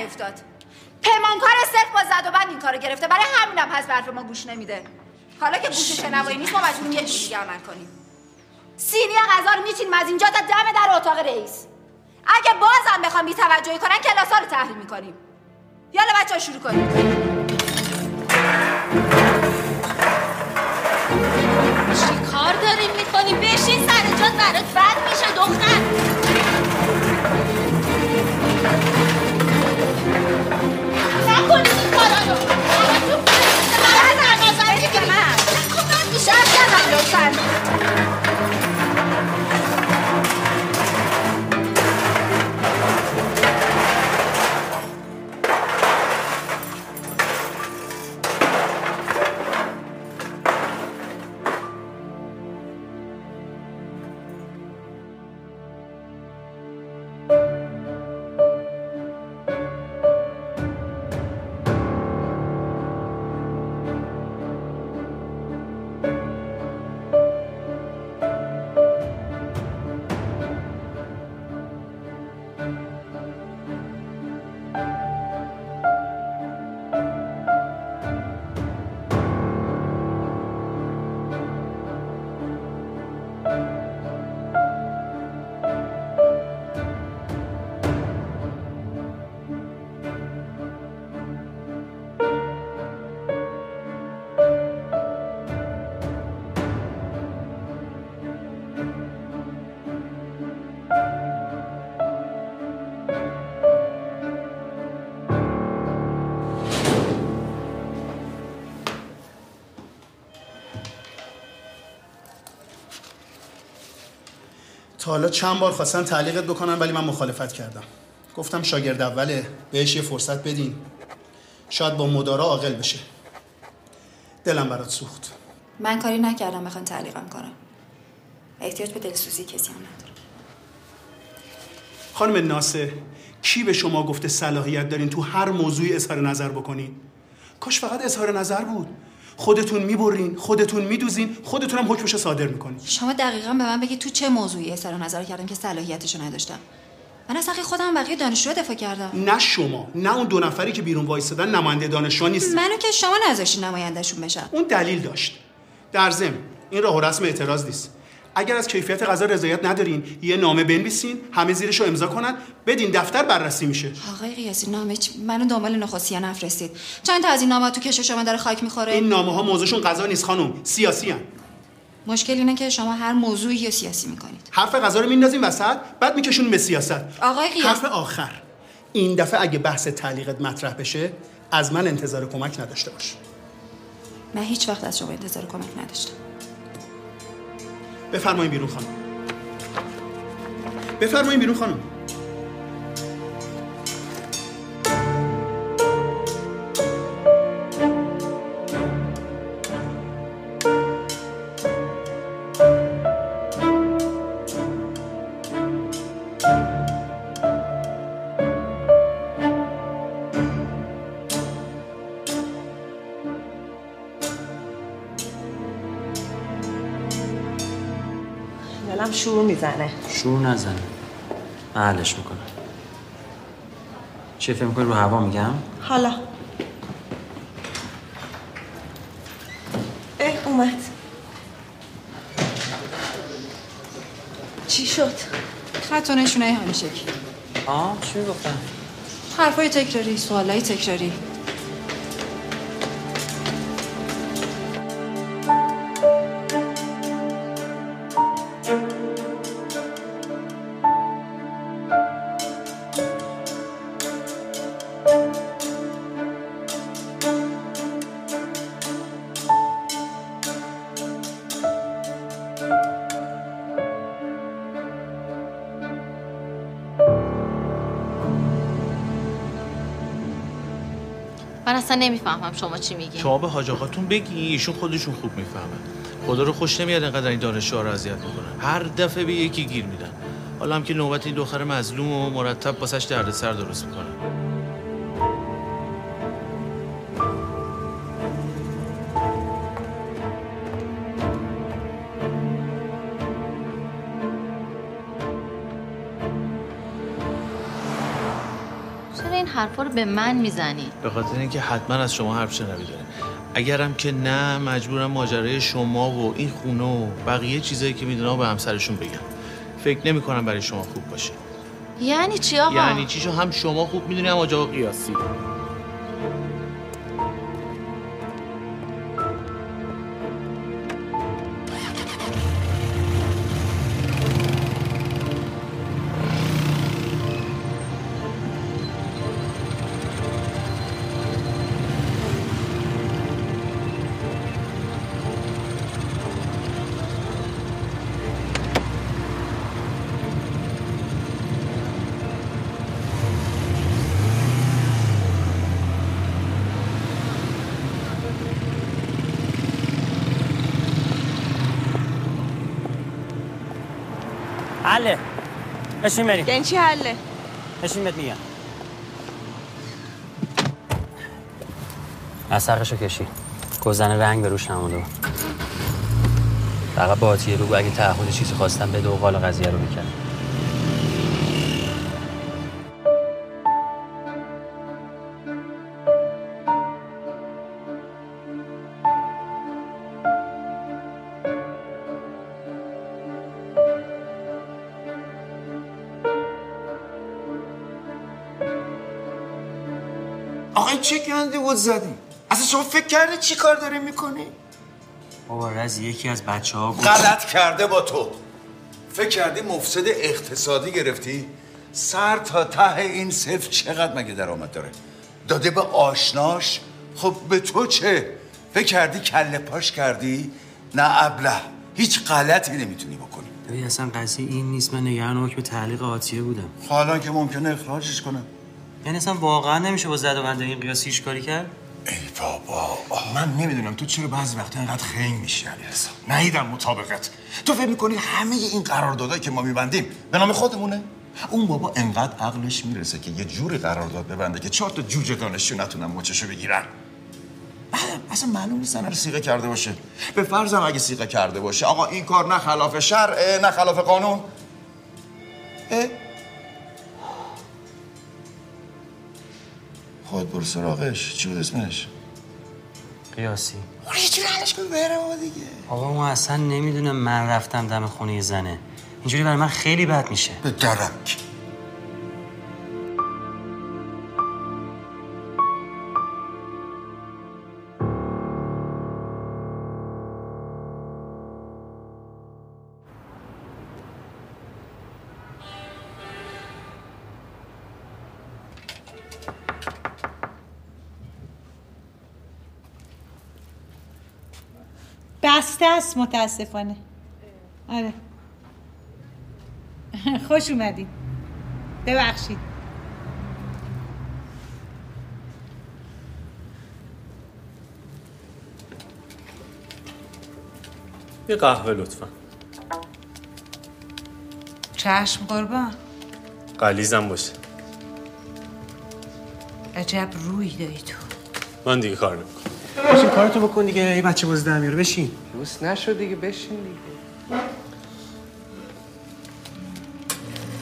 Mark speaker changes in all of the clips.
Speaker 1: نیفتاد. پیمانکار صرف با زد و بند این کارو گرفته. برای همینم هست به حرف ما گوش نمیده. حالا که گوش شنوایی نیست ما مجبوریم یه جوری دیگه عمل کنیم سینی غذا رو میچینیم از اینجا تا دم در اتاق رئیس. اگه بازم بخوام بی توجهی کنن کلاسا رو تحریم می‌کنیم. یالا بچه شروع کنیم.
Speaker 2: چی کار داریم می‌کنیم؟ بشین سر جات برات بد میشه دختر.
Speaker 3: تا حالا چند بار خواستن تعلیقت بکنن ولی من مخالفت کردم. گفتم شاگرد اوله بهش یه فرصت بدین. شاید با مدارا عاقل بشه. دلم برات سوخت.
Speaker 1: من کاری نکردم بخوان تعلیقم کنم. احتیاج به دلسوزی کسی هم ندارم.
Speaker 3: خانم ناسه کی به شما گفته صلاحیت دارین تو هر موضوعی اظهار نظر بکنین؟ کاش فقط اظهار نظر بود. خودتون می‌برین خودتون میدوزین خودتون هم حکمشو صادر می‌کنین.
Speaker 1: شما دقیقا به من بگید تو چه موضوعی اظهار نظر کردم که صلاحیتشو نداشتم؟ من خیلی خودم بقیه دانشجو دفاع کردم.
Speaker 3: نه شما نه اون دو نفری که بیرون وایستادن نماینده دانشجو نیست
Speaker 1: منو که شما نذاشتین نمایندهشون بشم
Speaker 3: اون دلیل داشت. در ضمن این راه و رسم اعتراض نیست. اگر از کیفیت غذا رضایت ندارین یه نامه بنویسین همه زیرش رو امضا کنن بدین دفتر بررسی میشه.
Speaker 1: آقای قیاسی نامه چ... منو دنبال نخستیه نفرستید. چند تا از این نامه تو کش شما داره خاک می‌خوره؟
Speaker 3: این نامه ها موضوعشون غذا نیست خانم سیاسی هن.
Speaker 1: مشکل اینه که شما هر موضوعی رو سیاسی می‌کنید.
Speaker 3: حرف غذا رو میندازین وسط بعد میکشون به سیاست.
Speaker 1: آقای قیاس.
Speaker 3: حرف آخر. این دفعه اگه بحث تعلیقت مطرح بشه از من انتظار کمک نداشته باش.
Speaker 1: من هیچ وقت از شما انتظار کمک نداشتم.
Speaker 3: بفرمایین بیرون خانم. بفرمایین بیرون خانم.
Speaker 4: دلم شروع می‌زنه.
Speaker 5: شور نزن من حلش می‌کنم. چه فکر می‌کنی رو هوا میگم؟
Speaker 4: حالا. اه اومد. چی شد؟
Speaker 1: خط و نشونه همیشگی
Speaker 5: آه چی گفتم
Speaker 1: حرفای تکراری سوالای تکراری.
Speaker 2: اصلا نمی‌فهمم شما چی میگی
Speaker 6: شما به حاج آقاتون بگی ایشون خودشون خوب می‌فهمن. خدا رو خوش نمیاد اینقدر این دانشجوها رو اذیت می‌کنن هر دفعه به یکی گیر میدن. حالا هم که نوبت این دختر مظلوم و مرتب واسش دردسر درست می‌کنن.
Speaker 2: حرفا رو به من می‌زنی؟
Speaker 6: به خاطر اینکه حتما از شما حرف شنویده اگرم که نه مجبورم ماجرای شما و این خونه و بقیه چیزایی که می‌دونم به همسرشون بگم. فکر نمی کنم برای شما خوب باشه.
Speaker 2: یعنی چی آقا؟
Speaker 6: یعنی چیشو هم شما خوب می‌دونی هم آجا قیاسی.
Speaker 7: بشین بریم
Speaker 8: یعنی چی حله
Speaker 7: بشین بهت میگم
Speaker 5: مسقشو کشی گذن رنگ به روش نمونده بود. فقط با آتیه بگو اگه تعهد چیزی خواستم بده و قال قضیه رو بکن
Speaker 9: گنده بود زدی. اصلا شما فکر کردی چی کار داری می‌کنی؟
Speaker 5: بابا رز یکی از بچه ها گفت
Speaker 9: غلط کرده با تو. فکر کردی مفسد اقتصادی گرفتی؟ سر تا ته این صفر چقدر مگه درآمد داره؟ داده به آشناش؟ خب به تو چه؟ فکر کردی کله پاش کردی؟ نه ابله. هیچ غلطی نمی‌تونی بکنی.
Speaker 5: ببین اصلا قضیه این نیست. من نگران حکم تعلیق آتیه بودم.
Speaker 9: حالا که ممکنه اخراجش کنم.
Speaker 5: یعنی اصلا واقعا نمیشه با زد و بند این قیاسی هیچ کاری کرد؟
Speaker 9: ای بابا من نمی‌دونم تو چرا بعضی وقتا اینقدر خنگ میشی علیرضا؟ نیدم مطابقت. تو فکر می‌کنی همه این قراردادایی که ما میبندیم به نام خودمونه؟ اون بابا انقدر عقلش می‌رسه که یه جوری قرارداد ببنده که چهار تا جوجه دانشجو نتونن مچشو بگیرن. اصلا معلوم نیست رو سیغه کرده باشه. به فرضم اگه سیغه کرده باشه آقا این کار نه خلاف شرعه نه خلاف قانون. اه؟ خود برو سراغش. چی بود اسمش؟
Speaker 5: قیاسی.
Speaker 9: آره یه جوری حلش کن بره بابا دیگه.
Speaker 5: آقا ما اصلا نمی‌دونم من رفتم دم خونه زنه. اینجوری برای من خیلی بد میشه.
Speaker 9: به درک.
Speaker 10: بسته است متاسفانه. آره. خوش اومدید ببخشید.
Speaker 11: یه قهوه لطفا.
Speaker 10: چشم قربان.
Speaker 11: قلیزم باشه.
Speaker 10: عجب روی داری تو.
Speaker 11: من دیگه کار نمی‌کنم.
Speaker 7: بشین کارتو بکن دیگه ای بچه باز در میاره بشین.
Speaker 12: روز نشد دیگه بشین دیگه.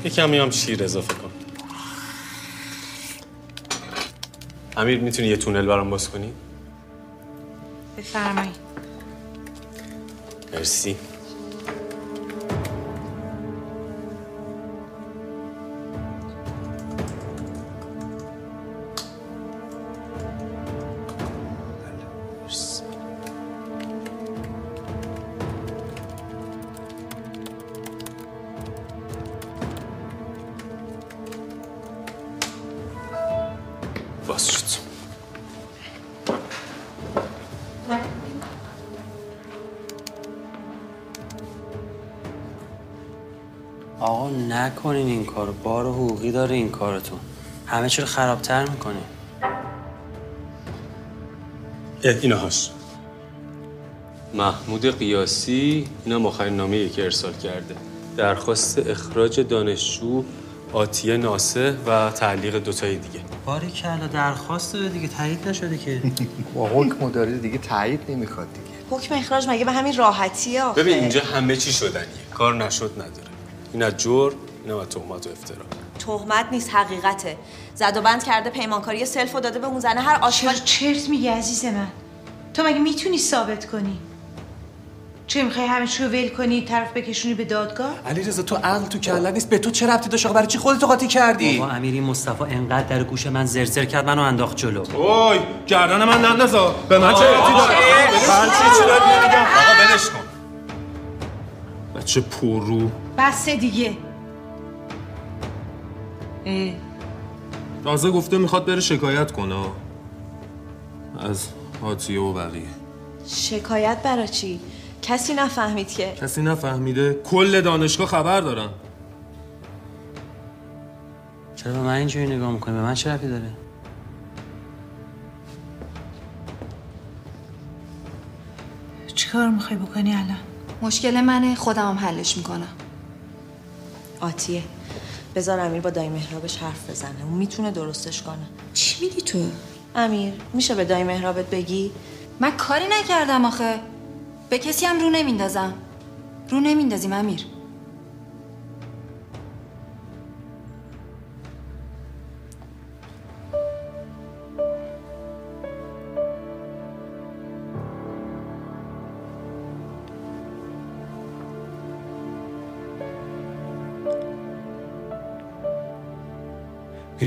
Speaker 11: یه کمی هم شیر اضافه کن. امیر می‌تونی یه تونل برام باز کنی؟
Speaker 10: بفرمایید.
Speaker 11: مرسی.
Speaker 5: حقوقی داره این کارتون. همه چی رو خرابتر می‌کنه.
Speaker 11: اه، اینهاش محمود قیاسی اینم آخرین نامه که ارسال کرده. درخواست اخراج دانشجو آتیه ناسه و تعلیق دوتای دیگه.
Speaker 5: باری کلا درخواست داده دیگه تایید نشده که.
Speaker 12: با حکم داره دیگه تایید نمی‌خواد دیگه.
Speaker 4: حکم اخراج مگه به همین راحتیه آخه؟
Speaker 11: ببین اینجا همه چی شدنیه. کار نشد نداره. این از جور این از تهمت و افترا.
Speaker 4: تهمت نیست حقیقته. زد و بند کرده پیمانکاری سلف و داده به اون زنه هر آشغال
Speaker 2: چرا چرت میگی عزیز من؟ تو مگه می‌تونی ثابت کنی؟ چه می‌خوای همه چی رو ول کنی طرف بکشونی به دادگاه؟
Speaker 7: علی رضا تو عقل تو کله نیست. به تو چه ربطی داشت؟ آقا؟ برای چی خودتو قاطی کردی؟
Speaker 5: بابا امیری مصطفی انقدر در گوش من زرزر کرد منو انداخت جلو.
Speaker 13: اوی گردن من نندازا. به من چه ربطی داره
Speaker 11: من چی چرا نمیگم آقا ولش کن.
Speaker 13: بچه پررو.
Speaker 2: بس دیگه.
Speaker 13: تازه گفته می‌خواد بره شکایت کنه. از آتیه و بقیه.
Speaker 4: شکایت برای چی؟ کسی نفهمید که.
Speaker 13: کسی نفهمیده. کل دانشگاه خبر دارن.
Speaker 5: چرا به من اینجوری نگاه می‌کنی؟ به من چه ربطی داره؟
Speaker 2: چیکار می‌خوای بکنی الان؟
Speaker 1: مشکل منه. خودم هم حلش می‌کنم.
Speaker 4: آتیه. بذار امیر با دایی مهرابش حرف بزنه. اون می‌تونه درستش کنه.
Speaker 1: چی میگی تو؟
Speaker 4: امیر میشه به دایی مهرابت بگی؟
Speaker 1: من کاری نکردم آخه. به کسی هم رو نمیندازم. رو نمیندازیم امیر.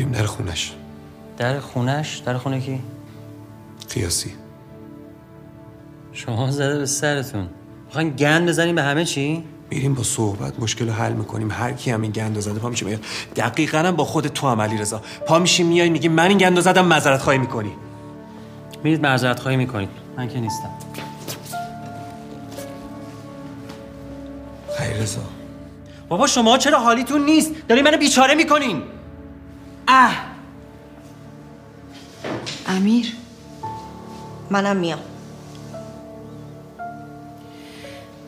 Speaker 7: میریم در خونش.
Speaker 5: در خونش؟ در خونه کی؟
Speaker 7: قیاسی.
Speaker 5: شما زده به سرتون. می‌خواین گند بزنیم به همه چی؟
Speaker 7: میریم با صحبت مشکل رو حل می‌کنیم. هر کی هم این گند رو زده پا میشه میگه دقیقا هم با خود تو عملی رضا پا میشیم میای میگی من این گند زدم معذرت خواهی می‌کنی.
Speaker 5: میرید معذرت خواهی می‌کنید. من که نیستم.
Speaker 7: خیر رضا
Speaker 5: بابا شما چرا حالیتون نیست؟ داری منو بیچاره می‌کنین. اه
Speaker 1: امیر.
Speaker 4: منم میام.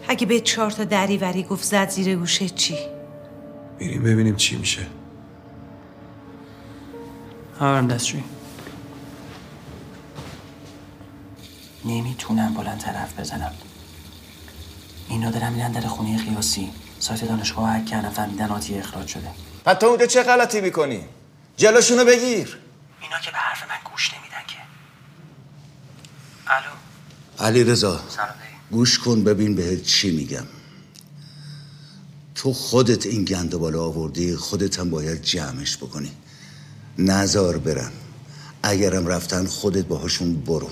Speaker 2: اگه به چهار تا دری وری گفت زد زیر گوشه چی؟
Speaker 7: میریم ببینیم چی میشه.
Speaker 5: همرم دستشوی نمی‌تونم بلند طرف بزنم. اینا دارن میرن در خونه قیاسی. سایت دانشگاه هک کردن فهمیدن آتی اخراج شده.
Speaker 14: پس تو اونجا چه غلطی می‌کنی؟ جلوشونو بگیر.
Speaker 5: اینا که به حرف من گوش نمیدن که. الو.
Speaker 9: علی رضا گوش کن ببین بهت چی میگم. تو خودت این گند بالا آوردی خودت هم باید جمعش بکنی. نزار برن اگرم رفتن خودت باهاشون برو.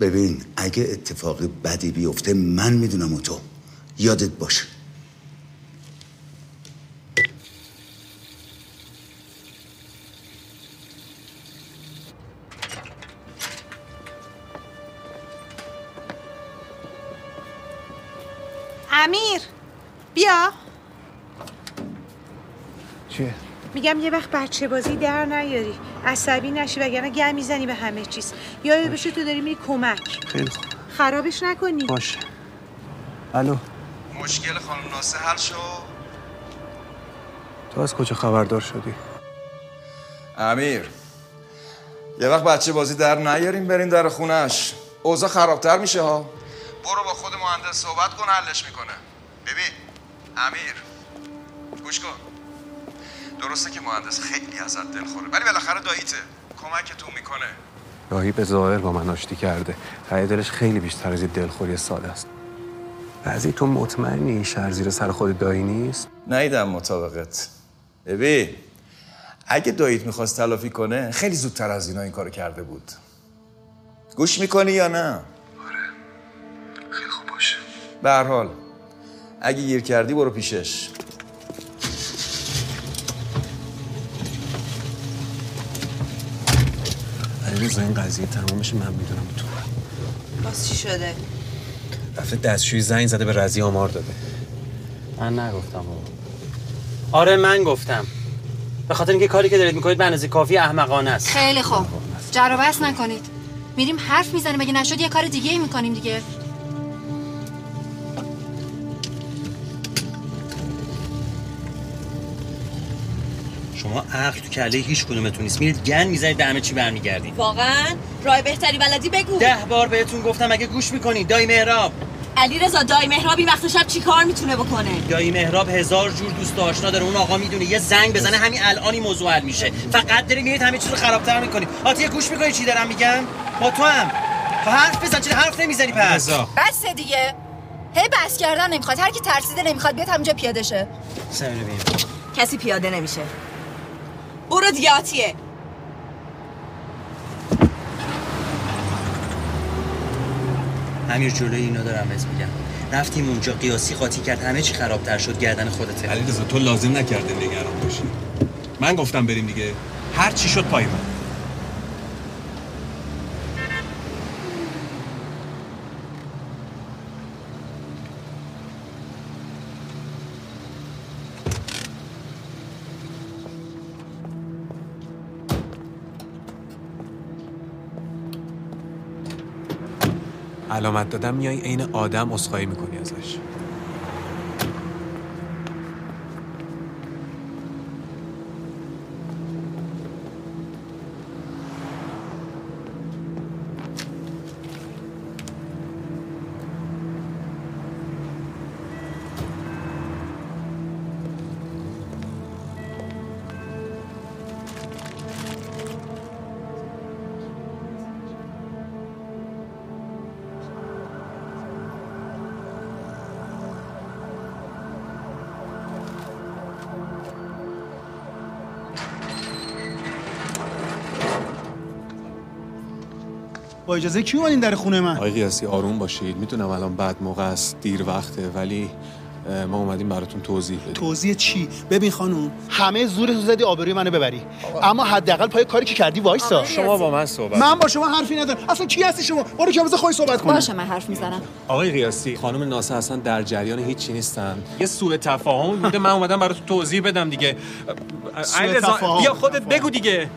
Speaker 9: ببین اگه اتفاقی بدی بیفته من می‌دونم و تو. یادت باشه.
Speaker 2: میگم یه وقت بچه بازی در نیاری. عصبی نشی وگرنه گم می‌زنی به همه چیز. یا بشه تو داری میری کمک.
Speaker 7: خیلی خوب.
Speaker 2: خرابش نکنی.
Speaker 7: باشه. الو.
Speaker 14: مشکل خانم ناسه حل شد؟
Speaker 7: تو از کجا خبردار شدی؟
Speaker 14: امیر. یه وقت بچه بازی در نیاریم بریم در خونش اوضاع خرابتر میشه ها. برو با خود مهندس صحبت کن حلش می‌کنه. ببین امیر. گوش کن. درسته که مهندس خیلی ازت دلخوره ولی بالاخره داییته. کمکتون می‌کنه.
Speaker 7: راهی به ظاهر با من آشتی کرده. ته دلش خیلی بیشتر از دلخوری ساده است. بعضی تو مطمئنی این شهر زیر سر خود دایی نیست؟
Speaker 14: نیدم مطابقت. ببین اگه داییت می‌خواست تلافی کنه خیلی زودتر از اینا این کارو کرده بود. گوش می‌کنی یا نه؟
Speaker 7: خیلی خوب باشه.
Speaker 14: به هر حال اگه گیر کردی برو پیشش.
Speaker 7: رضا این قضیه تمامش من می‌دونم تو.
Speaker 4: باز چی شده؟
Speaker 7: رفته دستشوی زنگ زده به رضی آمار داده.
Speaker 5: من نگفتم بابا آره من گفتم. به خاطر اینکه کاری که دارید می‌کنید به اندازه کافی احمقانه است.
Speaker 1: خیلی خوب. جر و بحث نکنید. میریم حرف می‌زنیم مگه نشد یه کار دیگه ای می‌کنیم دیگه.
Speaker 8: شما عقل تو کله هیچ کدومتون نیست. میرید گن می‌زنید به همه چی برمیگردید.
Speaker 4: واقعا؟ راه بهتری بلدی بگو.
Speaker 8: ده بار بهتون گفتم اگه گوش می‌کنید دایی مهراب.
Speaker 4: علی رضا دای مهراب این وقت شب چیکار می‌تونه بکنه؟
Speaker 8: دایی مهراب هزار جور دوست و آشنا داره. اون آقا می‌دونه یه زنگ بزنه همین الان این موضوع حل میشه. فقط داری میرید همه چیز رو خرابتر می‌کنید. آتیه گوش می‌کنی چی دارم میگم؟ با تو هم. حرف بزن چرا حرف نمی‌زنی پس؟
Speaker 1: بس دیگه. هی بس کردن نمی‌خواد. هر کی ترسیده نمی‌خواد بیاد همینجا پیاده شه.
Speaker 4: کسی پیاده نمیشه. برو دیگه آتیه
Speaker 8: همین جلوی اینا دارم بهت میگم. رفتیم اونجا قیاسی قاطی کرد. همه چی خرابتر شد. گردن خودته.
Speaker 7: علیرضا تو لازم نکرده نگران باشی. من گفتم بریم دیگه. هر چی شد پای من علامت دادم میای عین آدم اسخایی می‌کنی ازش.
Speaker 3: با اجازه کی اومدین در خونه من؟
Speaker 7: آقای قیاسی آروم باشید. می‌دونم الان بعد موقع است دیر وقته ولی ما اومدیم براتون توضیح بدیم.
Speaker 3: توضیح چی؟ ببین خانم همه زورتو زدی آبروی منو ببری. اما حداقل پای کاری که کردی وایسا.
Speaker 7: شما با من صحبت
Speaker 3: من با شما حرفی ندارم. اصلا کی هستی شما؟ برو که خودت صحبت کنی
Speaker 1: باشه من حرف می‌زنم.
Speaker 7: آقای قیاسی خانم ناصر اصلا در جریان هیچی نیستن. یه سوء تفاهم بوده من اومدم براتون توضیح بدم دیگه.
Speaker 3: سوء
Speaker 7: علیرضا،
Speaker 3: تفاهم.
Speaker 7: بیا خودت بگو دیگه.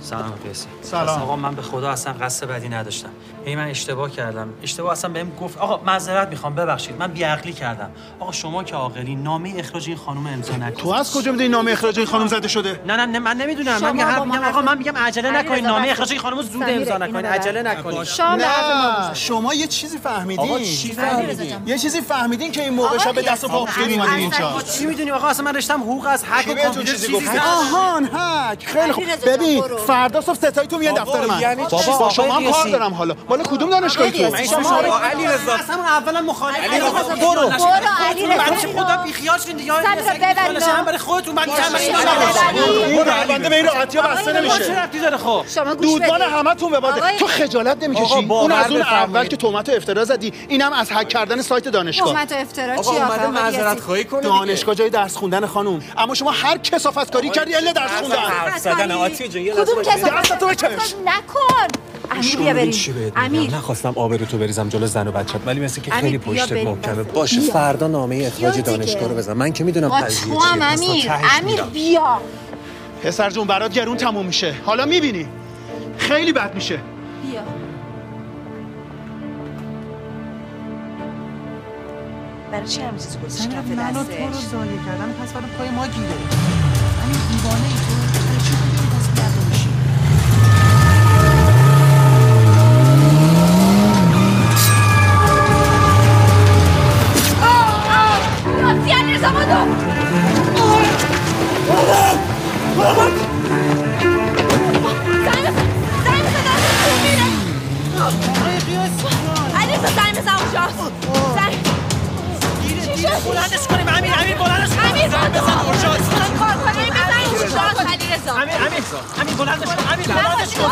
Speaker 5: سلام قیسی
Speaker 3: سلام.
Speaker 5: آقا من به خدا اصلا قصد بدی نداشتم هی من اشتباه کردم. اشتباه اصلا بهم گفت آقا معذرت می‌خوام ببخشید من بیعقلی کردم. آقا شما که عاقلی نامه اخراج این خانم امضا نکن.
Speaker 3: تو از کجا می‌دونی نامه اخراج این خانم زده شده؟
Speaker 5: نه نه نه من نمی‌دونم. من میگم میگم آقا من میگم عجله نکنید نامه. اخراج این خانم زود امضا نکنید. عجله نکنید.
Speaker 3: شما یه چیزی فهمیدین.
Speaker 5: آقا چی فهمیدین؟
Speaker 3: یه چیزی فهمیدین که این موقع شب به دست و پا افتادین اومدین اینجا.
Speaker 5: چی می‌دونی آقا اصلا من رشتم حقوق از حق کامپیوتر
Speaker 3: چیزی. آهان هک خیلی خوب. ببین. فردا صبح ستایتون میاد دفتر من.
Speaker 5: یعنی؟
Speaker 3: بابا شما هم کار. دارم حالا. مال کدوم دانشگاهی تو؟
Speaker 1: شما رو-
Speaker 5: علیرضا اصلا اولا مخالف
Speaker 1: علیرضا،
Speaker 5: برو.
Speaker 1: برو، علیرضا،
Speaker 5: بچه
Speaker 1: برو.
Speaker 5: خدا بیخیال شین دیگه. هم برای خودتون من.
Speaker 3: این پرونده به این راحتی ها بسته
Speaker 5: چه
Speaker 3: نمیشه.
Speaker 5: ربطی داره خب.
Speaker 3: دودمان. همتون به باده تو خجالت نمی‌کشی. اون از اون. اول که تهمت و افترا زدی اینم از هک کردن سایت دانشگاه.
Speaker 1: تهمت و افترا
Speaker 7: آقا
Speaker 1: چی آخه
Speaker 7: معذرت؟ خواهی کنه
Speaker 3: دانشگاه جای درس خوندن خانوم. اما شما هر کسافت کاری کردی الا درس خوندن.
Speaker 7: حرف زدن. آتیه جان یه لحظه.
Speaker 1: کسافت
Speaker 3: دستتو بکش.
Speaker 1: نکن. امیر بیا بریم. امیر.
Speaker 7: نخواستم آبرو تو بریزم جلو زن و بچت ولی مثل که
Speaker 1: امیر،
Speaker 7: خیلی
Speaker 1: بریم.
Speaker 7: محکمه. باشه
Speaker 1: بیا.
Speaker 7: فردا نامه اخراج. دانشگاه رو بزن. من که می‌دونم قضیه چیه.
Speaker 1: امیر. امیر. بیا.
Speaker 3: پسر جون برات گرون تموم میشه. حالا می‌بینی؟ خیلی بد میشه.
Speaker 1: بیا.
Speaker 4: برای چی همین چیزی گذاشت کف
Speaker 5: من و تو رو
Speaker 4: دستش
Speaker 5: زایه کردن پس برای پای ما گیره. همین دیوانه ای تو کنیم بزن اونجا
Speaker 1: علیرضا
Speaker 5: امیر امیر امیر بلندش کن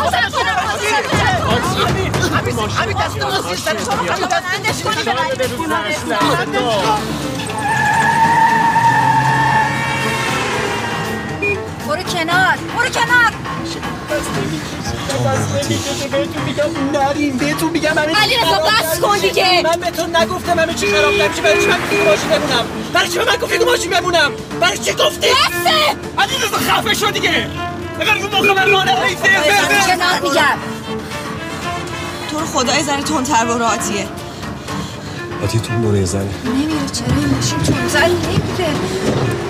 Speaker 1: برو کنار برو کنار.
Speaker 5: نریم بهتون میگم همه چی
Speaker 1: علیرضا،
Speaker 5: خراب
Speaker 1: بس کن. دیگه.
Speaker 5: من به تو نگفتم همه چی خراب نمیشه برای چی من تو ماشین بمونم؟ برای چی من گفتی تو ماشین بمونم؟ برای چی گفتی؟
Speaker 1: بسه
Speaker 5: علیرضا خفه شو دیگه. اگر رو مخ من راه نرید
Speaker 1: کنار میگم.
Speaker 4: تو رو خدای زنی تندتر برو آتیه
Speaker 7: آتیه تو برو ذره
Speaker 1: نمیره چرا؟ این ماشین تو زن نمیره.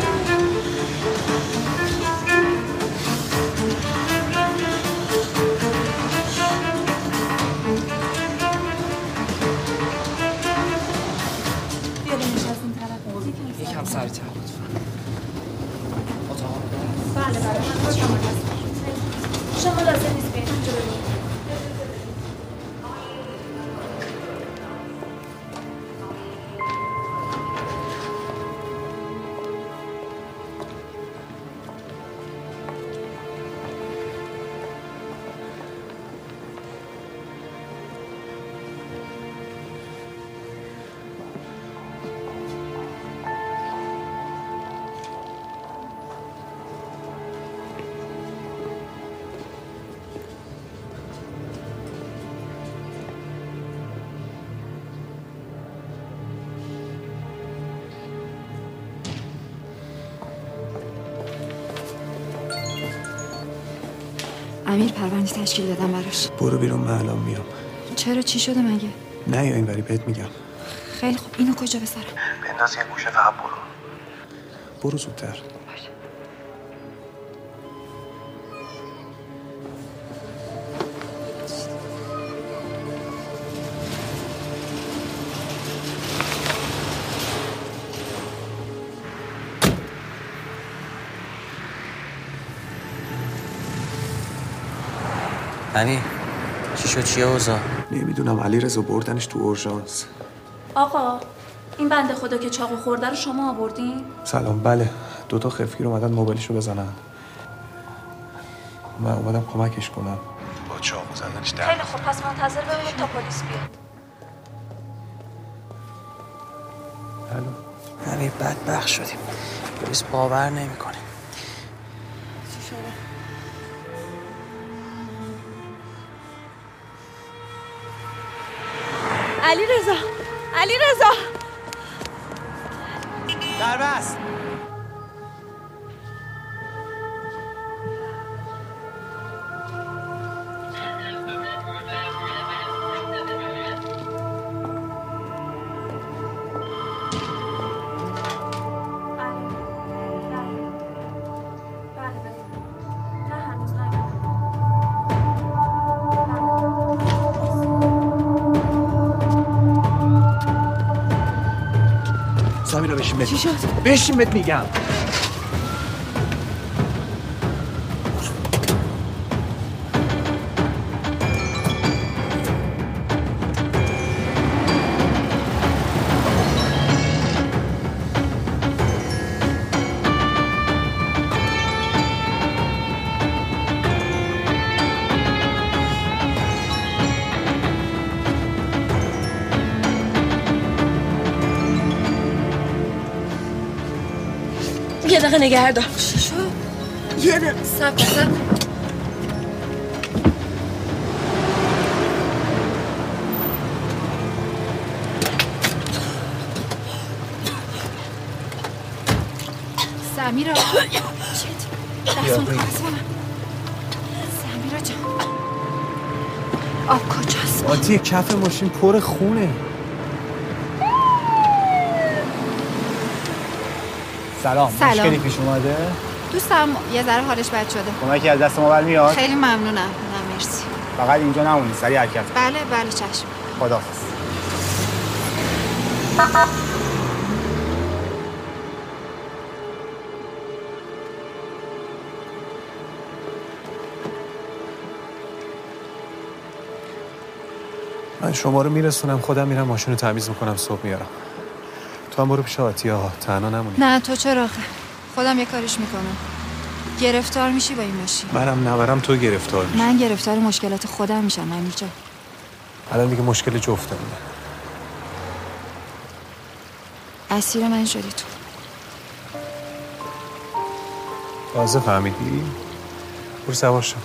Speaker 1: سریعتر لطفا. اتاق بله بله شما لازم نیست. بیاید امیر پرونده تشکیل دادم براش.
Speaker 7: برو بیرون من الان میام.
Speaker 1: چرا؟ چی شده مگه؟
Speaker 7: نه یا اینوری بهت میگم.
Speaker 1: خیلی خوب. اینو کجا بذارم
Speaker 7: بنداز یه گوشه فقط برو. برو زودتر.
Speaker 8: امیر چی شد؟ چیه اوضاع؟
Speaker 7: نمی‌دونم علی رضا بردنش تو اورژانس.
Speaker 15: آقا این بنده خدا که چاقو خورده رو شما آوردین؟
Speaker 7: سلام بله. دوتا خفگیر اومدن موبایلشو بزنن. من اومدم کمکش کنم. با چاقو زدنش در
Speaker 15: خیلی خوب پس منتظر بمونید تا پلیس بیاد.
Speaker 7: الو.
Speaker 8: امیر بدبخت شدیم. پلیس باور نمی‌کنه.
Speaker 1: علی رضا علی رضا
Speaker 8: در بس
Speaker 7: سمیرا بشین بهت
Speaker 1: چی شد؟
Speaker 7: بشین بهت میگم
Speaker 1: یه دقیقه نگه دار چی شد؟ یه دقیقه. سب سب سمیرا. شیت دستون کنم سمیرا جان. آب کجاست؟
Speaker 7: آتی کف ماشین پر خونه.
Speaker 16: سلام.
Speaker 1: سلام.
Speaker 16: مشکلی پیش اومده؟
Speaker 1: دوستم یه ذره حالش بد شده
Speaker 16: کمکی از دست ما برمیاد؟
Speaker 1: خیلی ممنونم نه مرسی
Speaker 16: فقط اینجا نمونی سریع حرکت.
Speaker 1: بله بله چشم
Speaker 16: خداحافظ
Speaker 7: من شما رو میرسونم خودم میرم ماشین رو تمیز می‌کنم صبح میارم تو هم برو پیش آتیه ها. تنها نمونی.
Speaker 1: نه تو چرا آخه؟ خودم یه کاریش می‌کنم. گرفتار میشی با این ماشین.
Speaker 7: منم نبرم تو گرفتار میشی
Speaker 1: من گرفتار مشکلات خودم میشم امیر جان
Speaker 7: الان دیگه مشکل جفتمونه
Speaker 1: اسیر من شدی تو.
Speaker 7: تازه فهمیدی؟ برو سوار شو.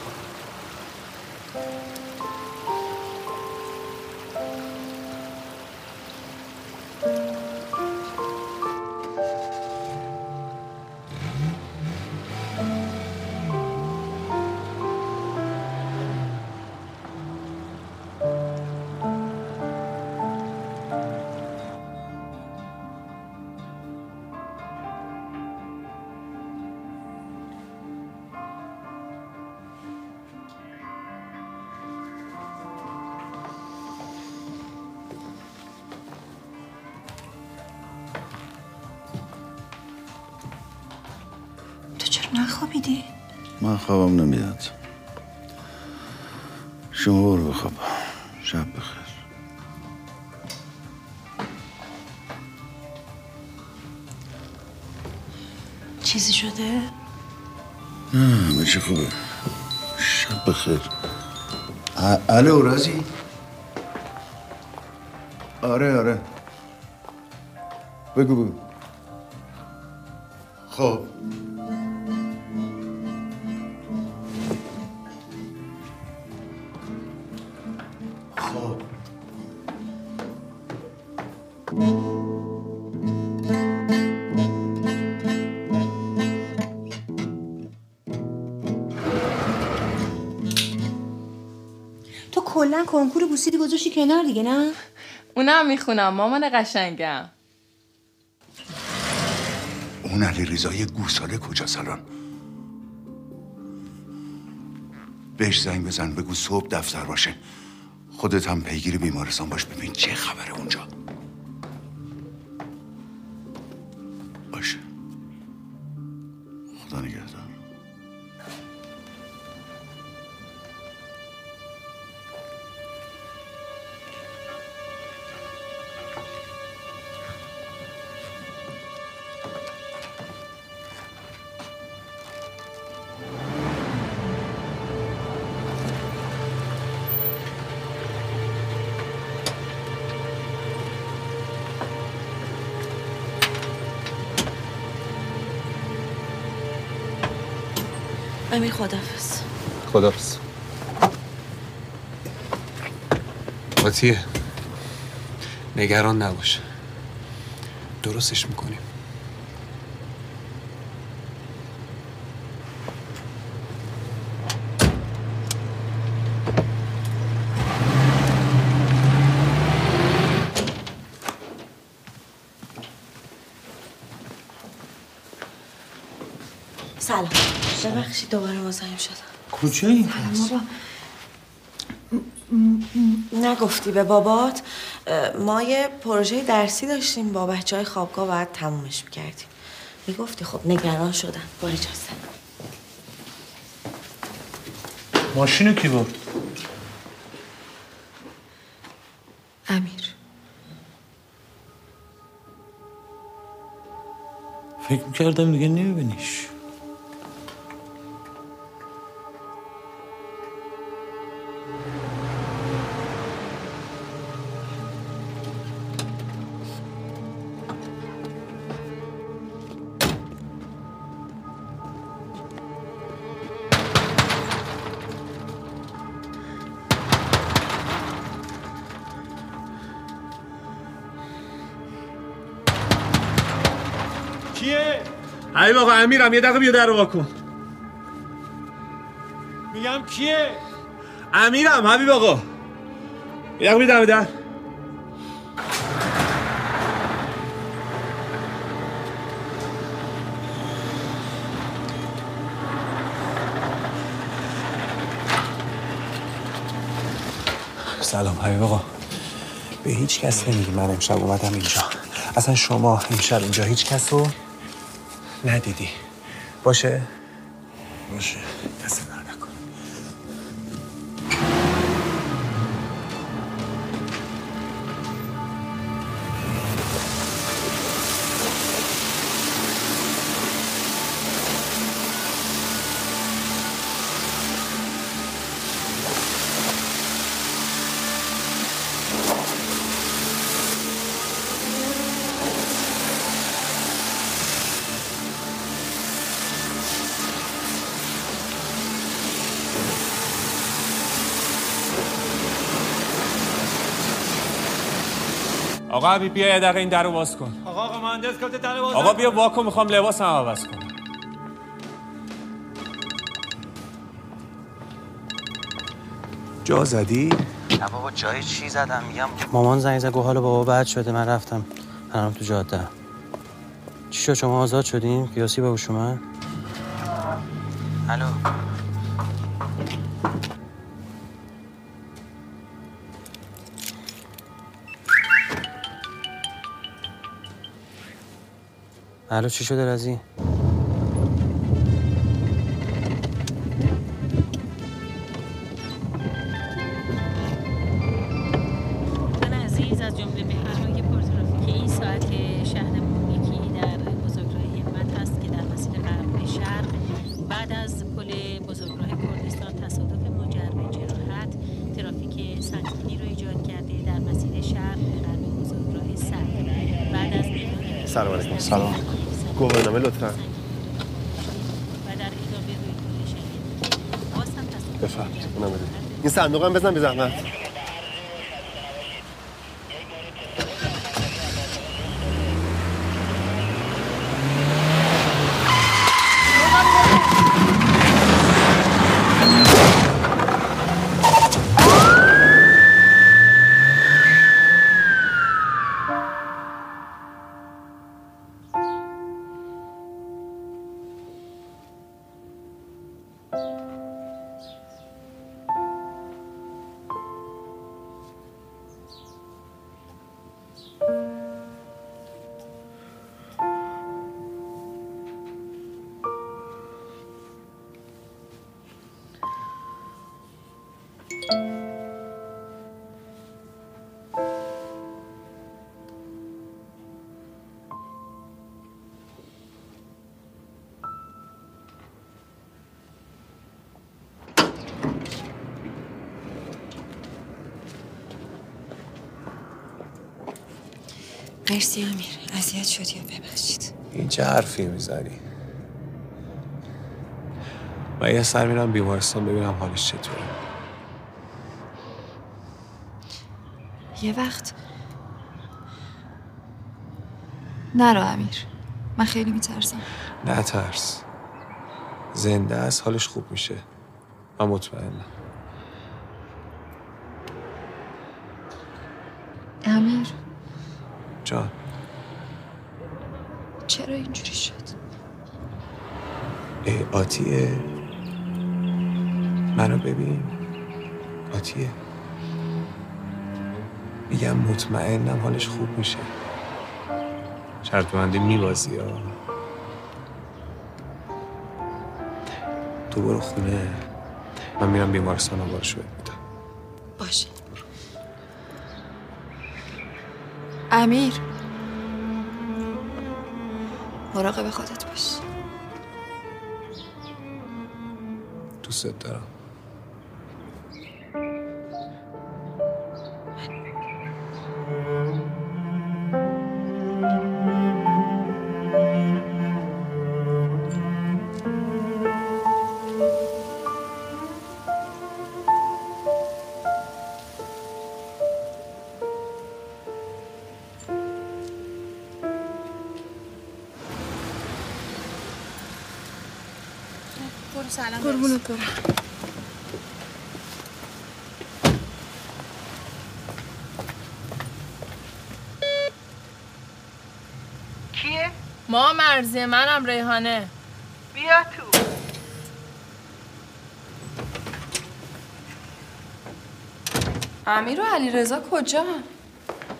Speaker 2: نخوابیدی؟
Speaker 9: من خوابم نمیاد. شما برو بخواب. شب بخیر.
Speaker 2: چیزی شده؟
Speaker 9: نه همه چی خوبه. شب بخیر. الو رازی؟ آره آره. بگو بگو. خب.
Speaker 17: بوسیدی گذاشتی کنار دیگه نه؟
Speaker 18: اونم می‌خونم مامان قشنگم.
Speaker 9: اون علی رضای گوساله کجاست الان بهش زنگ بزن بگو صبح دفتر باشه. خودت هم پیگیر بیمارستان باش ببین چه خبره اونجا.
Speaker 4: امیر خدافز
Speaker 7: خدافز آتیه نگران نباش. درستش می‌کنیم
Speaker 4: سلام ببخشید دوباره مزاحم شدم. بابا. م- م- نگفتی به بابات؟ ما یه پروژه درسی داشتیم با بچه های خوابگاه باید تمومش می‌کردیم. می‌گفتی خب نگران شدم. با اجازه
Speaker 6: ماشینو کی برد
Speaker 4: امیر.
Speaker 6: فکر می‌کردم دیگه نمیبینیش.
Speaker 13: حبیب آقا امیرم یه دقیقه بیا در رو وا کن. میگم کیه؟ امیرم حبیب آقا. یه دقیقه بیا در در.
Speaker 7: سلام حبیب آقا. به هیچ کس نمیگی من امشب اومدم اینجا. اصلا شما امشب اینجا هیچ کس رو ندیدی. باشه؟ باشه.
Speaker 13: آقا بیا یه دقیقه این در رو باز کن.
Speaker 5: آقا آقا مهندس گفته در باز
Speaker 13: آقا بیا واکن می‌خوام لباسم عوض کنم.
Speaker 7: جا زدی؟
Speaker 8: نه بابا جای چی زدم؟ میگم
Speaker 5: مامان زنگ زد گفت حالا بابا بد شده من رفتم. الان تو جاده. چی شد؟ شما آزاد شدین قیاسی با اومد
Speaker 8: الو.
Speaker 5: الو چی شده رزی
Speaker 19: این صندوق هم بزن بی زحمت.
Speaker 18: مرسی امیر. اذیت شدی و ببخشید.
Speaker 7: این چه حرفی می‌زنی؟ من یه سر میرم بیمارستان ببینم حالش چطوره.
Speaker 1: یه وقت. نرو امیر. من خیلی میترسم.
Speaker 7: نه ترس زنده است حالش خوب میشه. من مطمئنم.
Speaker 1: امیر
Speaker 7: جان
Speaker 1: چرا اینجوری شد
Speaker 7: ای آتیه. منو ببین. آتیه. میگم مطمئنم حالش خوب میشه. شرط بندی میبازی ها. تو برو خونه. من میرم بیمارستان آوارشو بهت میدم.
Speaker 1: باشه. امیر. مراقب خودت باش.
Speaker 7: دوست دارم
Speaker 18: برم
Speaker 20: کیه؟ ما مرزی منم ریحانه.
Speaker 2: بیا تو.
Speaker 20: امیر و علی رضا کجا؟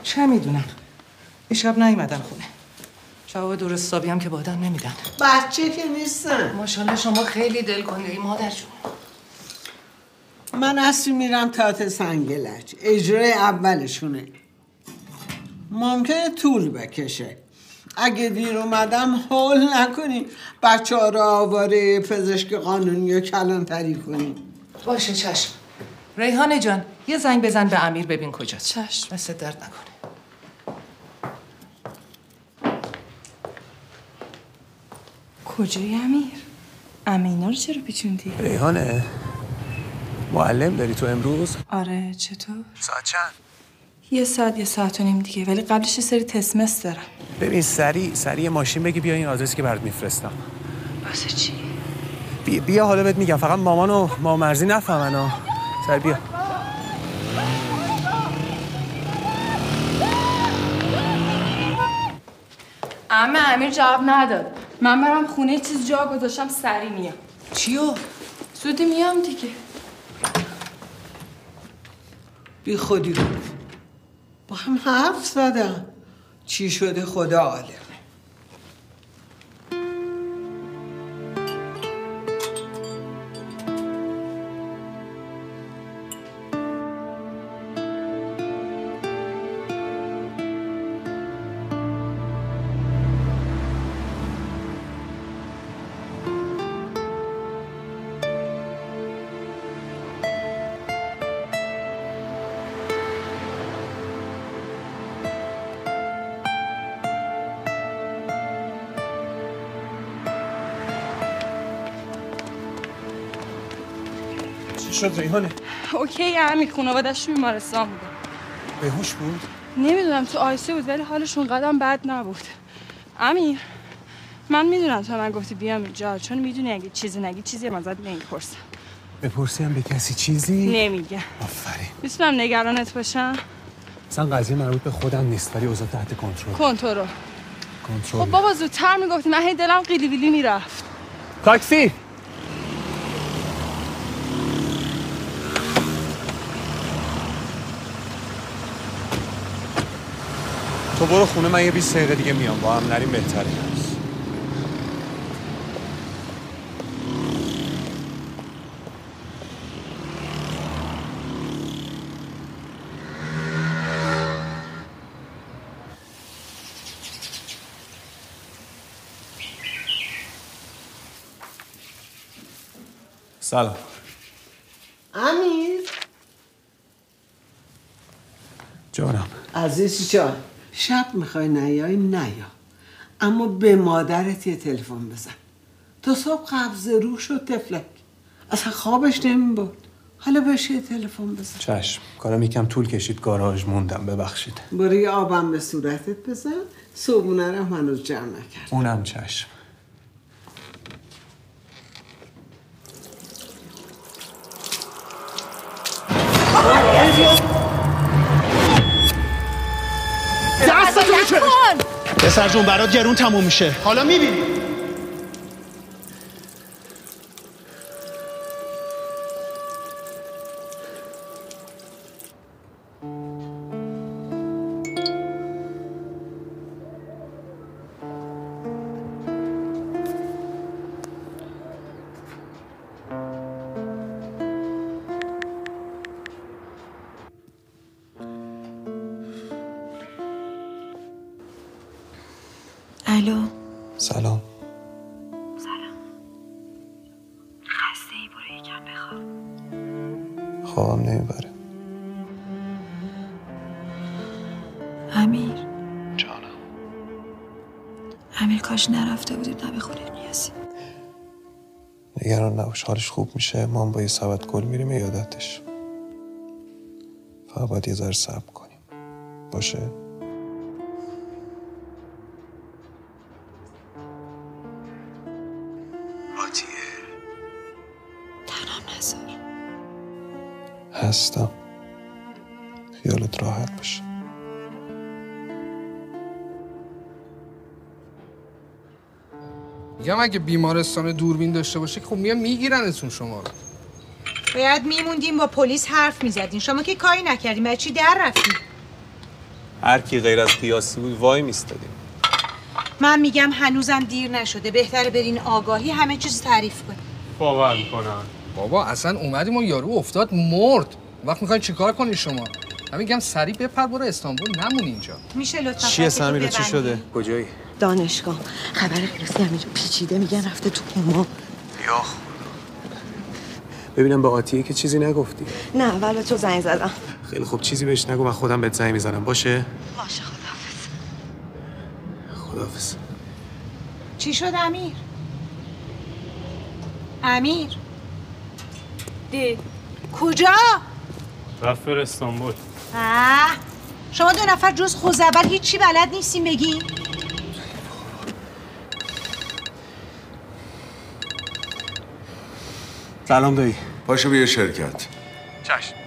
Speaker 21: چه می‌دونم. دیشب نیومدن خونه. جواب درست حسابی هم که با آدم نمیدن.
Speaker 22: بچه که نیستن.
Speaker 21: ماشاءالله شما خیلی دل کنید مادر جون.
Speaker 22: من اصری میرم تات سنگلج اجرای اولشونه. ممکنه طول بکشه. اگه دیر اومدم حول نکنی. بچه ها رو آواره پزشک قانونی یا کلانتری کنی.
Speaker 21: باشه چشم. ریحانه جان یه زنگ بزن به امیر ببین کجاست. چشم. دست درد نکنه.
Speaker 18: کجایی امیر؟ امینا رو چرا پیچوندی؟
Speaker 7: ریحانه معلم داری تو امروز
Speaker 18: آره چطور؟
Speaker 7: ساعت چند
Speaker 18: یه ساعت یه ساعت و نیم دیگه ولی قبلش یه سری تسمس دارم
Speaker 7: ببین سریع سریع ماشین بگی بیا این آدرسی که برات میفرستم
Speaker 18: واسه چی؟
Speaker 7: بیا, بیا حالا بهت میگم فقط مامان و مامرزی نفهمن سر بیا
Speaker 20: امه امیر جواب نداد من برم خونه چیز جا گذاشتم سری میام.
Speaker 21: چیو؟
Speaker 20: زودی میام دیگه.
Speaker 22: بی خودی. با هم حرف زدم چی شده خدا عالم؟
Speaker 7: شد ریحانه.
Speaker 18: اوکی امیر خانوادش بیمارستان بوده
Speaker 7: بهوش بود؟
Speaker 18: نمی‌دونم تو آیسی بود ولی حالشون قدم بد نبود. امیر من می‌دونم تو من گفتی بیام اینجا چون می‌دونی اگه چیزی نگی چیزی هم ازت نمی‌پرسم.
Speaker 7: بپرسی هم به کسی چیزی؟
Speaker 18: نمیگم
Speaker 7: آفرین.
Speaker 18: می‌تونم نگرانت باشم؟
Speaker 7: اصلا قضیه مربوط به خودم نیست ولی اوضاع تحت کنترل.
Speaker 18: کنترل.
Speaker 7: کنترل.
Speaker 18: خب بابا زودتر می‌گفتی من هی دلم قیلی ویلی می‌رفت.
Speaker 7: تاکسی! برو خونه من یه 20 دقیقه دیگه میام. با هم نریم بهتره. سلام.
Speaker 22: امیر.
Speaker 7: جانم.
Speaker 22: عزیز جان شب می‌خوای نیای نیا. اما به مادرت یه تلفن بزن. تا صبح قبض رو شد تفلک. اصلا خوابش نمی‌برد. حالا بهش یه تلفن بزن.
Speaker 7: چشم کارم یکم طول کشید گاراژ موندم ببخشید.
Speaker 22: برو یه آبم به صورتت بزن. صبونه رو هنوز جمع نکرد.
Speaker 7: اونم چشم.
Speaker 3: دستتو پسر جون برات گرون تموم میشه. حالا می‌بینی.
Speaker 7: نباش حالش خوب میشه. ما هم با یه سبد گل میریم یادتش. فقط باید یه ذره صبر کنیم. باشه؟
Speaker 4: تنم نذار
Speaker 7: هستم. خیالت راحت باشه.
Speaker 23: میگم اگه بیمارستان دوربین داشته باشه خب میان میگیرنتون شما رو.
Speaker 2: باید میموندیم با پلیس حرف می‌زدین. شما که کاری نکردیم برای چی در رفتیم
Speaker 7: هر کی غیر از قیاسی بود وای میستادیم
Speaker 2: من میگم هنوزم دیر نشده. بهتره برین آگاهی همه چیز تعریف کنیم
Speaker 23: باور می‌کنن بابا اصلا اومدیم و یارو افتاد مرد. وقت می‌خواین چیکار کنین شما؟ من میگم سریع بپر برو استانبول نمون اینجا.
Speaker 2: میشه لطفا
Speaker 7: چیه سمیرا چی؟ شده؟ کجایی؟
Speaker 4: دانشگاه. خبر قیاسی همینجا پیچیده میگن رفته تو کما
Speaker 7: یا ببینم به آتیه که چیزی نگفتی.
Speaker 4: نه اول به تو زنگ زدم.
Speaker 7: خیلی خوب چیزی بهش نگو من خودم بهت زنگ می‌زنم. باشه؟
Speaker 4: باشه خداحافظ.
Speaker 7: خداحافظ.
Speaker 2: چی شد امیر؟ امیر؟ ده. کجا؟
Speaker 24: رفت بر استانبول.
Speaker 2: اه شما دو نفر جز خوزعبل هیچی بلد نیستیم بگی
Speaker 7: سلام دایی.
Speaker 9: پاشو بیا شرکت.
Speaker 7: چشم.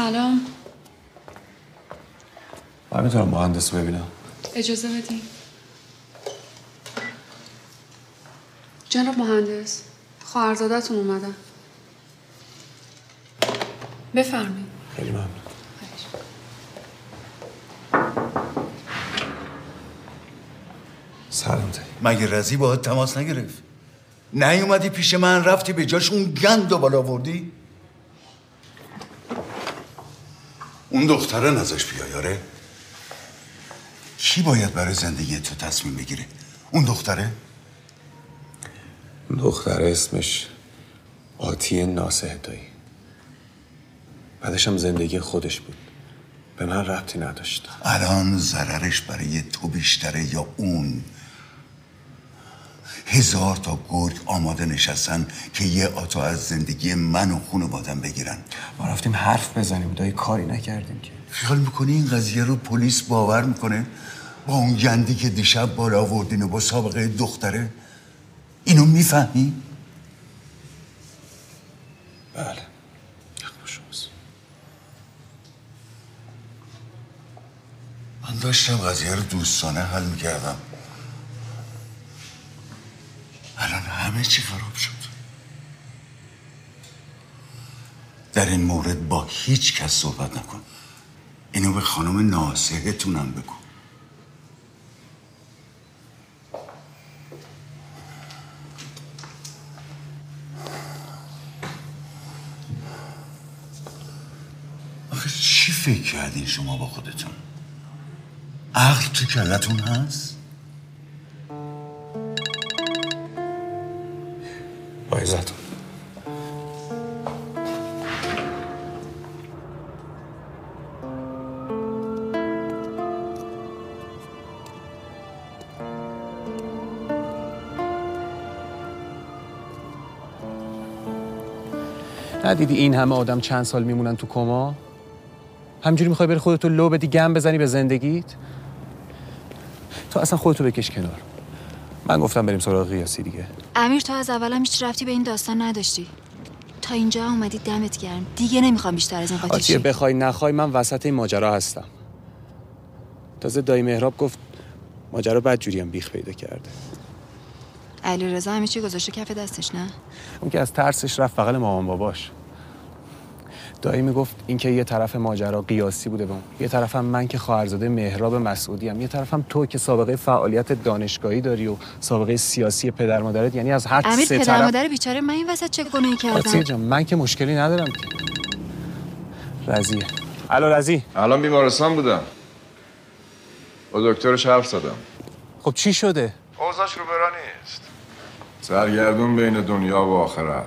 Speaker 18: سلام.
Speaker 7: من می‌تونم مهندس رو ببینم.
Speaker 18: اجازه بدین. جناب مهندس خواهرزادتون اومدن. بفرمایید.
Speaker 7: خیلی ممنون. سلام تایی
Speaker 9: مگه رزی باید تماس نگرفت؟ نیومدی پیش من رفتی به جاش اون گند و بالا آوردی اون دختره نزاش بیا یاره کی باید برای زندگی تو تصمیم بگیره؟ اون دختره؟
Speaker 7: دختر اسمش آتی ناسه دایی بعدش هم زندگی خودش بود. به من ربطی نداشت.
Speaker 9: الان ضررش برای تو بیشتره یا اون؟ هزار تا گرگ آماده نشستن که یه آتا از زندگی من و خانوادم بگیرن.
Speaker 7: ما رفتیم حرف بزنیم. دایی کاری نکردیم که.
Speaker 9: خیال می‌کنی این قضیه رو پلیس باور می‌کنه؟ با اون گندی که دیشب بالا آوردین و با سابقه دختره؟ اینو می‌فهمی؟
Speaker 7: بله.
Speaker 9: من داشتم قضیه رو دوستانه حل می‌کردم الان همه چی خراب شد. در این مورد با هیچ کس صحبت نکن. اینو به خانم ناسهتونم بگو. آخه چی فکر کردین شما با خودتون؟ عقل تو کلتون هست؟
Speaker 7: با عزتون ندیدی این همه آدم چند سال میمونن تو کما؟ همجوری می‌خوای بری خودتو لو بدی گم بزنی به زندگیت؟ تو اصلا خودتو بکش کنار. من گفتم بریم سراغ قیاسی دیگه.
Speaker 1: امیر تو از اول هم هیچ رفتی به این داستان نداشتی. تا اینجا اومدی دمت گرم. دیگه نمی‌خوام بیشتر از این قاطی
Speaker 7: آتیه
Speaker 1: شی
Speaker 7: بخوای نخوای من وسط این ماجرا هستم. تازه دایی مهراب گفت ماجرا بد جوری هم بیخ پیدا کرده.
Speaker 1: علی رضا همه چی گذاشته کف دستش نه؟
Speaker 7: اون که از ترسش رفت بغل مامان باباش. دایی می‌گفت اینکه یه طرف ماجرا قیاسی بوده با اون. یه طرفم من که خواهرزاده مهراب مسعودی هم یه طرفم تو که سابقه فعالیت دانشگاهی داری و سابقه سیاسی پدر مادرت. یعنی از هر
Speaker 1: امیر
Speaker 7: سه
Speaker 1: پدر
Speaker 7: طرف
Speaker 1: مادر بیچاره من این وسط چه گناهی
Speaker 7: آتیه
Speaker 1: کردم
Speaker 7: جان من که مشکلی ندارم. که رزیه الو رزی
Speaker 25: الان بیمارستان بودم. با دکترش حرف زدم.
Speaker 7: خب چی شده؟
Speaker 25: اوضاعش رو برا نیست. سرگردون بین دنیا و آخرت.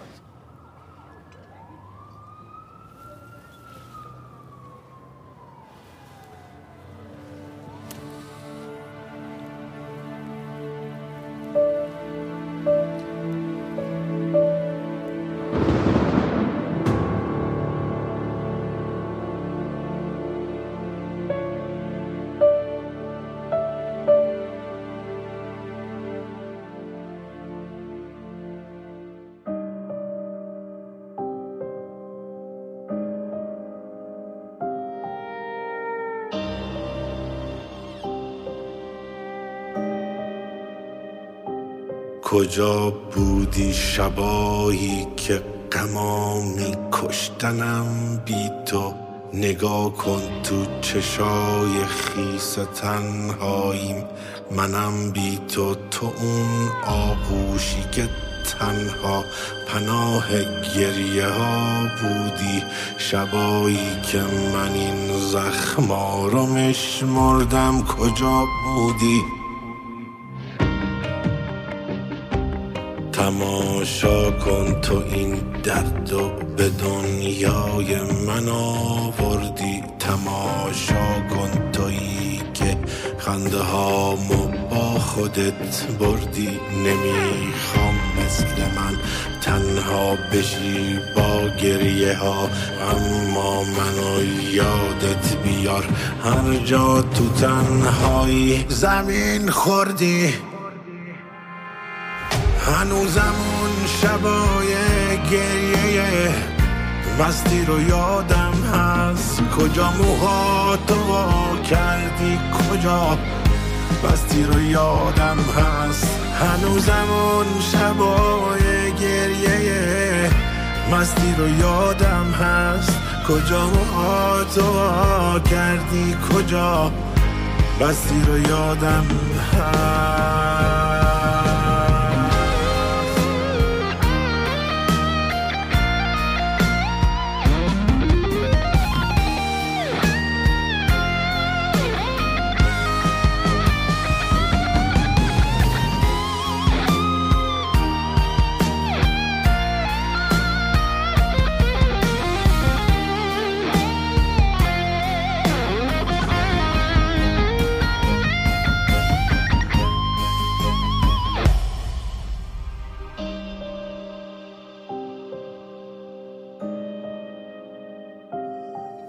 Speaker 26: کجا بودی شبایی که غمامی کشتنم بی تو؟ نگاه کن تو چشای خیس تنهاییم. منم بی تو تو اون آغوشی که تنها پناه گریه ها بودی. شبایی که من این زخما رو مشمردم کجا بودی؟ تماشا کن تو این درد و به دنیای من آوردی. تماشا کن تویی که خنده هامو با خودت بردی. نمی‌خوام مثل من تنها بشی با گریه ها اما منو یادت بیار. هر جا تو تنهایی زمین خوردی. هنوزم اون شبای گریه. مستی رو یادم هست. کجا موهاتو وا کردی کجا؟ بستی رو یادم هست. هنوزم اون شبای گریه. مستی رو یادم هست. کجا موهاتو وا کردی کجا؟ بستی رو یادم هست.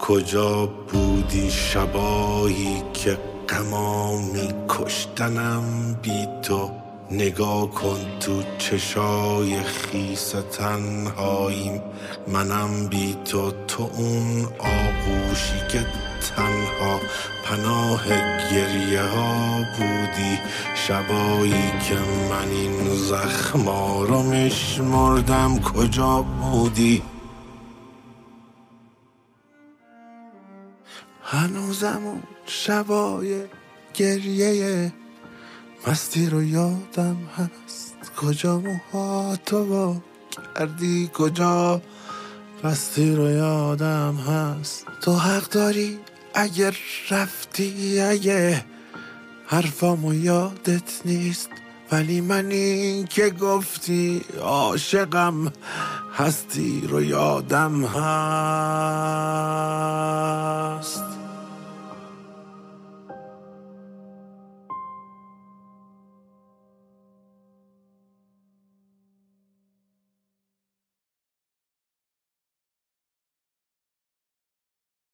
Speaker 26: کجا بودی شبایی که غما می کشتنم بی تو؟ نگاه کن تو چشای خیس تنهاییم. منم بی تو تو اون آغوشی که تنها پناه گریه ها بودی. شبایی که من این زخما رو میشمردم کجا بودی؟ هنوزم اون شبای گریه مستی رو یادم هست. کجا موهاتو وا کردی؟ کجا مستی رو یادم هست؟ تو حق داری اگر رفتی اگه حرفامو یادت نیست. ولی من این که گفتی عاشقم هستی رو یادم هست.